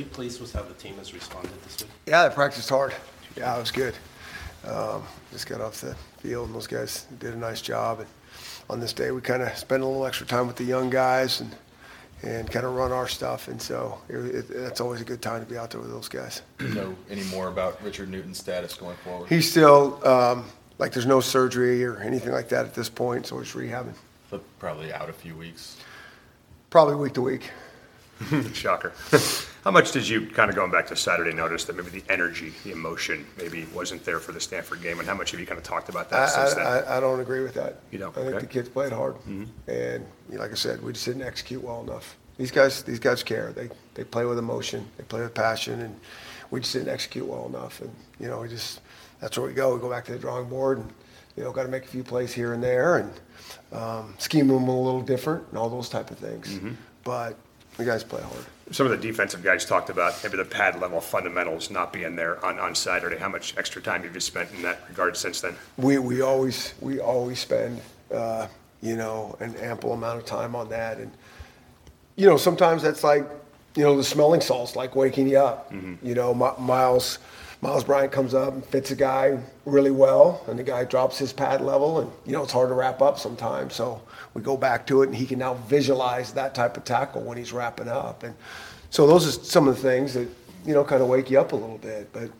you pleased with how the team has responded this week? Yeah, they practiced hard. Yeah, it was good. Um, just got off the field, and those guys did a nice job. And on this day, we kind of spent a little extra time with the young guys and and kind of run our stuff. And so it, it, that's always a good time to be out there with those guys. You know any more about Richard Newton's status going forward? He's still um, like there's no surgery or anything like that at this point, so he's rehabbing. So probably out a few weeks. Probably week to week. Shocker. How much did you, kind of going back to Saturday, notice that maybe the energy, the emotion, maybe wasn't there for the Stanford game? And how much have you kind of talked about that I, since then? I, I don't agree with that. You don't? I think Okay. the kids played hard, and you know, like I said, we just didn't execute well enough. These guys, these guys care. They they play with emotion. They play with passion, and we just didn't execute well enough. And you know, we just that's where we go. We go back to the drawing board, and you know, got to make a few plays here and there, and um, scheme them a little different, and all those type of things. Mm-hmm. But the guys play hard. Some of the defensive guys talked about maybe the pad level fundamentals not being there on, on Saturday. How much extra time have you spent in that regard since then? We, we always we always spend uh, you know an ample amount of time on that, and you know sometimes that's like you know the smelling salts like waking you up. You know Mi- Miles Miles Bryant comes up and fits a guy really well, and the guy drops his pad level, and you know it's hard to wrap up sometimes. So we go back to it, and he can now visualize that type of tackle when he's wrapping up, and so those are some of the things that you know kind of wake you up a little bit, but.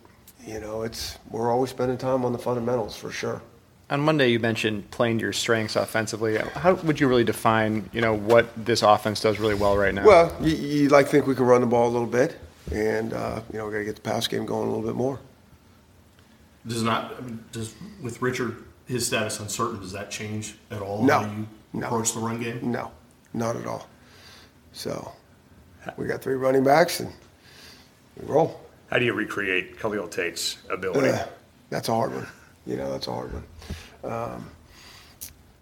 You know, it's we're always spending time on the fundamentals for sure. On Monday, you mentioned playing to your strengths offensively. How would you really define, you know, what this offense does really well right now? Well, you, you like think we can run the ball a little bit, and uh, you know we got to get the pass game going a little bit more. Does not, I mean, does, with Richard, his status uncertain, does that change at all? No. How you No. approach the run game? No, not at all. So we got three running backs, and we roll. How do you recreate Khalil Tate's ability? Uh, that's a hard one. You know, that's a hard one. Um,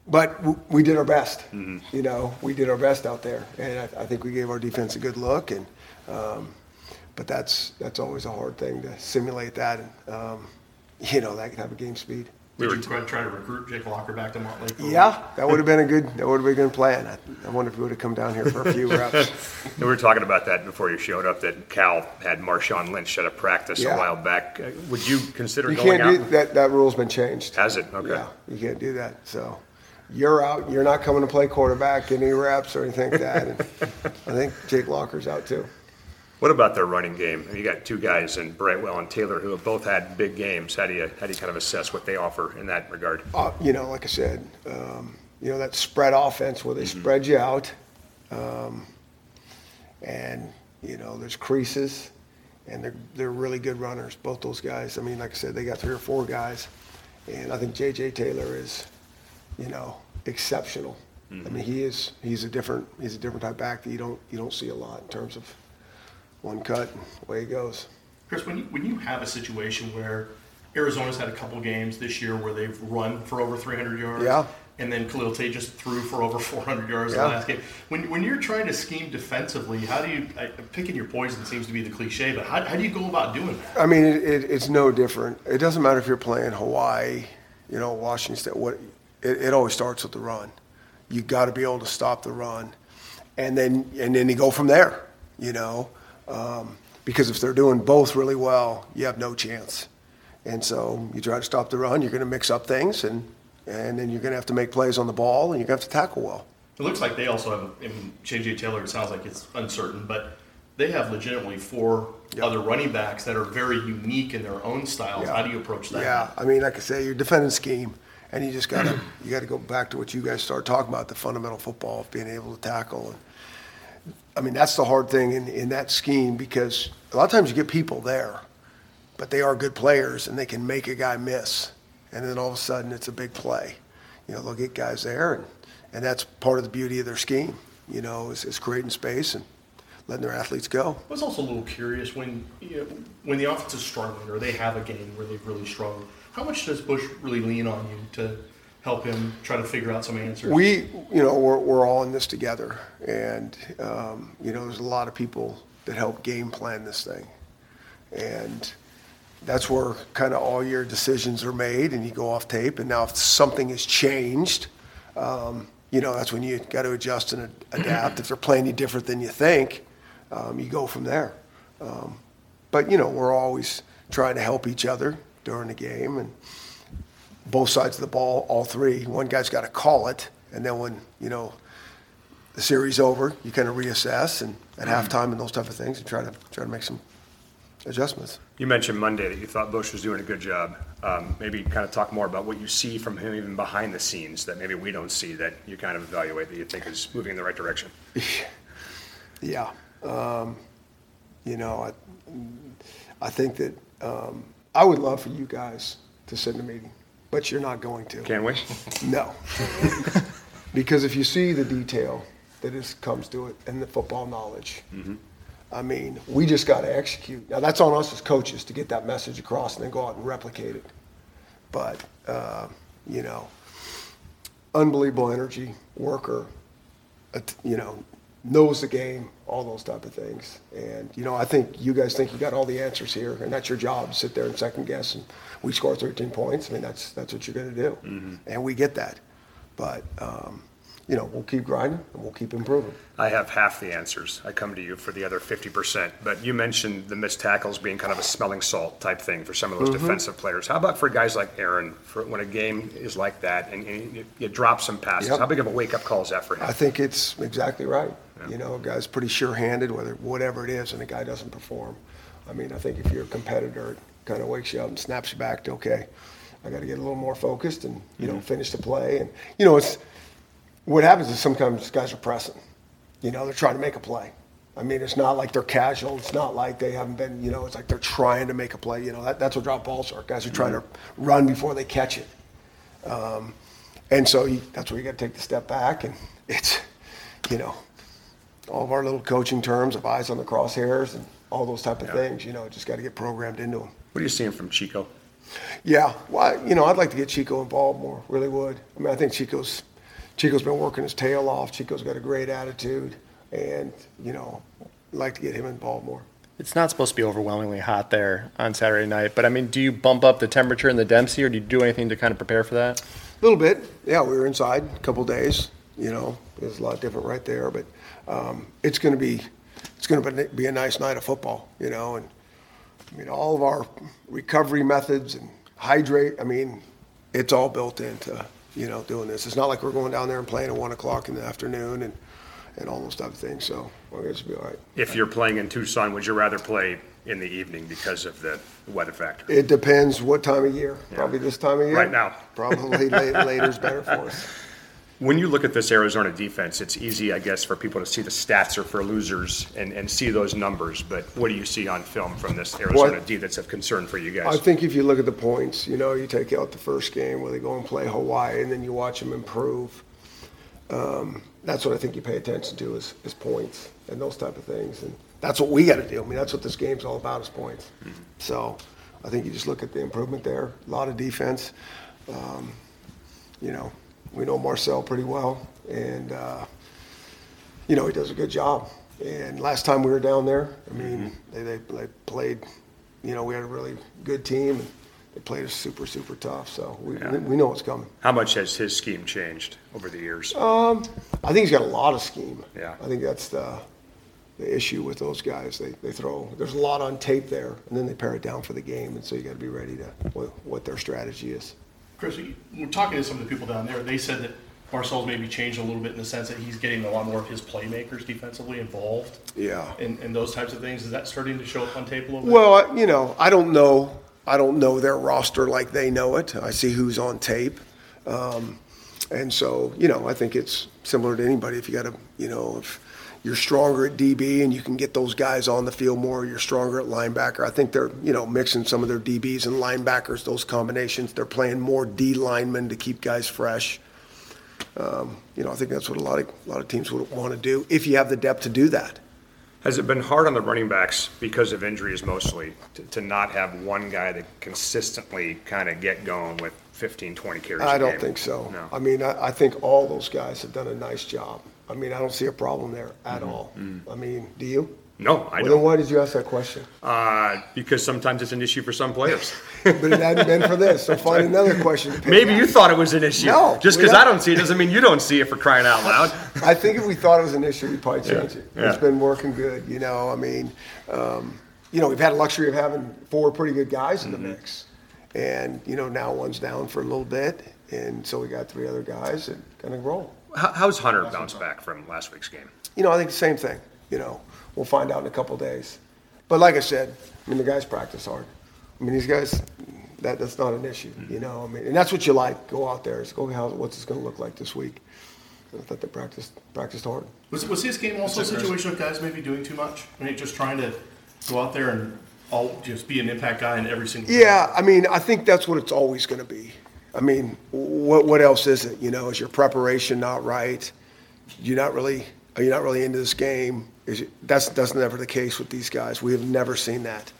but w- we did our best. You know, we did our best out there, and I, I think we gave our defense a good look. And um, but that's that's always a hard thing to simulate that. And um, you know, that type of game speed. Did you try, try to recruit Jake Locker back to Montlake? Yeah, that would have been a good. That would have been a good plan. I, I wonder if he would have come down here for a few reps. We were talking about that before you showed up, that Cal had Marshawn Lynch at a practice Yeah. a while back. Uh, Would you consider You going can't out? do that. That rule's been changed. Has it? Okay. Yeah, you can't do that. So you're out. You're not coming to play quarterback, get any reps or anything like that. And I think Jake Locker's out too. What about their running game? You got two guys in Brightwell and Taylor who have both had big games. How do you how do you kind of assess what they offer in that regard? Uh, you know, like I said, um, you know that spread offense where they spread you out, um, and you know there's creases, and they're they're really good runners. Both those guys. I mean, like I said, they got three or four guys, and I think J.J. Taylor is, you know, exceptional. I mean, he is he's a different he's a different type back that you don't you don't see a lot in terms of one cut and away he goes. Chris, when you, when you have a situation where Arizona's had a couple games this year where they've run for over 300 yards, Yeah. and then Khalil Tate just threw for over 400 yards Yeah. the last game. When, when you're trying to scheme defensively, how do you, I, picking your poison seems to be the cliche, but how, how do you go about doing that? I mean, it, it, it's no different. It doesn't matter if you're playing Hawaii, you know, Washington State. What it, it always starts with the run. You got to be able to stop the run, and then and then you go from there. You know, um, because if they're doing both really well, you have no chance. And so you try to stop the run. You're going to mix up things, and and then you're going to have to make plays on the ball, and you're going to have to tackle well. It looks like they also have, I mean, J.J. Taylor, it sounds like it's uncertain, but they have legitimately four Yep. other running backs that are very unique in their own styles. Yeah. How do you approach that? Yeah, I mean, like I say, you're defending scheme, and you just gotta you gotta go back to what you guys started talking about, the fundamental football of being able to tackle. And I mean, that's the hard thing in, in that scheme because a lot of times you get people there, but they are good players and they can make a guy miss, and then all of a sudden it's a big play. You know, they'll get guys there, and and that's part of the beauty of their scheme. You know, is, is creating space and letting their athletes go. I was also a little curious when you know, when the offense is struggling or they have a game where they've really struggled. How much does Bush really lean on you to help him try to figure out some answers? We, you know, we're, we're all in this together. And, um, you know, there's a lot of people that help game plan this thing. And that's where kind of all your decisions are made and you go off tape. And now if something has changed, um, you know, that's when you got to adjust and adapt. if they're playing you different than you think, um, you go from there. Um, but you know, we're always trying to help each other during the game, and both sides of the ball, all three. One guy's got to call it, and then when you know the series over, you kind of reassess and at halftime and those type of things, and try to try to make some adjustments. You mentioned Monday that you thought Bush was doing a good job. Um, maybe kind of talk more about what you see from him even behind the scenes that maybe we don't see that you kind of evaluate that you think is moving in the right direction. Yeah. Um, you know, I, I think that um, I would love for you guys to sit in a meeting, but you're not going to. Can we? No. because if you see the detail that is, comes to it and the football knowledge, I mean, we just got to execute. Now, that's on us as coaches to get that message across and then go out and replicate it. But, uh, you know, unbelievable energy, worker, you know, knows the game, all those type of things. And, you know, I think you guys think you got all the answers here, and that's your job, sit there and second guess, and we score 13 points. I mean, that's, that's what you're going to do. And we get that. But, um, you know, we'll keep grinding and we'll keep improving. I have half the answers. I come to you for the other 50%. But you mentioned the missed tackles being kind of a smelling salt type thing for some of those defensive players. How about for guys like Aaron, for when a game is like that and, and you, you drop some passes? Yep. How big of a wake up call is that for him? I think it's exactly right. You know, a guy's pretty sure-handed, whether whatever it is, and the guy doesn't perform. I mean, I think if you're a competitor, it kind of wakes you up and snaps you back to okay, I got to get a little more focused and you know finish the play. And you know, it's what happens is sometimes guys are pressing. You know, they're trying to make a play. I mean, it's not like they're casual. It's not like they haven't been. You know, it's like they're trying to make a play. You know, that, that's what drop balls are. Guys are trying to run before they catch it. Um, and so you, that's where you got to take the step back. And it's, you know, all of our little coaching terms of eyes on the crosshairs and all those type of things. You know, just got to get programmed into them. What are you seeing from Chico? Yeah, well, you know, I'd like to get Chico involved more. Really would. I mean, I think Chico's Chico's been working his tail off. Chico's got a great attitude, and you know, I'd like to get him involved more. It's not supposed to be overwhelmingly hot there on Saturday night, but I mean, do you bump up the temperature in the Dempsey, or do you do anything to kind of prepare for that? A little bit, yeah. We were inside a couple days. You know, it was a lot different right there, but um, it's going to be it's going to be a nice night of football. You know, and I mean, all of our recovery methods and hydrate. I mean, it's all built into you know doing this. It's not like we're going down there and playing at one o'clock in the afternoon and and all those type of things. So I guess it'll be all right. If you're playing in Tucson, would you rather play in the evening because of the weather factor? It depends what time of year. Probably this time of year. Right now. Probably later, later's better for us. When you look at this Arizona defense, it's easy, I guess, for people to see the stats are for losers and, and see those numbers. But what do you see on film from this Arizona What- D that's of concern for you guys? I think if you look at the points, you know, you take out the first game where they go and play Hawaii, and then you watch them improve. Um, that's what I think you pay attention to is, is points and those type of things, and that's what we got to do. I mean, that's what this game's all about is points. So, I think you just look at the improvement there. A lot of defense. Um, you know, we know Marcel pretty well, and uh, you know he does a good job. And last time we were down there, I mean, they, they they played. You know, we had a really good team. And they played us super super tough. So we Yeah. we, we know what's coming. How much has his scheme changed over the years? Um, I think he's got a lot of scheme. Yeah. I think that's the the issue with those guys. They they throw. There's a lot on tape there, and then they pare it down for the game, and so you got to be ready to what, what their strategy is. Chris, we're talking to some of the people down there. They said that Marcel's maybe changed a little bit in the sense that he's getting a lot more of his playmakers defensively involved Yeah. in, in those types of things. Is that starting to show up on tape a little bit? Well, you know, I don't know. I don't know their roster like they know it. I see who's on tape, um, and so you know, I think it's similar to anybody. If you got to, you know, if you're stronger at DB and you can get those guys on the field more, you're stronger at linebacker. I think they're, you know, mixing some of their DBs and linebackers, those combinations. They're playing more D linemen to keep guys fresh. Um, you know, I think that's what a lot of a lot of teams would want to do if you have the depth to do that. Has it been hard on the running backs because of injuries mostly to, to not have one guy that consistently kind of get going with 15, 20 carries? a I don't game? think so. No. I mean, I, I think all those guys have done a nice job. I mean, I don't see a problem there at mm-hmm. all. Mm-hmm. I mean, do you? No, Mm-hmm. I well, don't. why did you ask that question? Uh, because sometimes it's an issue for some players. but it hadn't been for this, so find another question. Maybe you thought it was an issue. No, Just because I don't- see it doesn't mean you don't see it for crying out loud. I think if we thought it was an issue, we'd probably change it. yeah. It's been working good, you know. I mean, um, you know, we've had a luxury of having four pretty good guys in the mix. And, you know, now one's down for a little bit. And so we got three other guys that kind of roll. How, how's Hunter bounced back from last week's game? You know, I think the same thing. You know, we'll find out in a couple days. But like I said, I mean, the guys practice hard. I mean, these guys, that, that's not an issue. Mm-hmm. You know, I mean, and that's what you like. Go out there. It's go. How, what's this going to look like this week? I thought they practiced practiced hard. Was, was his game also a situation of guys maybe doing too much? I mean, just trying to go out there and all just be an impact guy in every single. Yeah, I mean, I think that's what it's always going to be. I mean, what what else is it? You know, is your preparation not right? You're not really are you not really into this game? That's that's never the case with these guys. We have never seen that.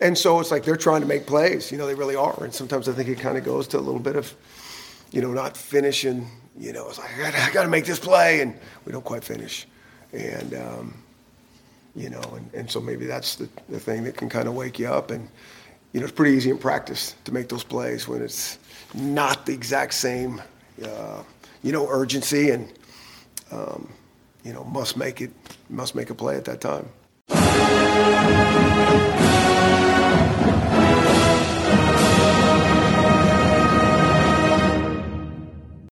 And so it's like they're trying to make plays. You know, they really are. And sometimes I think it kind of goes to a little bit of, you know, not finishing. You know, it's like I got I got to make this play, and we don't quite finish. And um, you know, and, and so maybe that's the, the thing that can kind of wake you up. And, you know, it's pretty easy in practice to make those plays when it's not the exact same, uh, you know, urgency and, um, you know, must make it, must make a play at that time.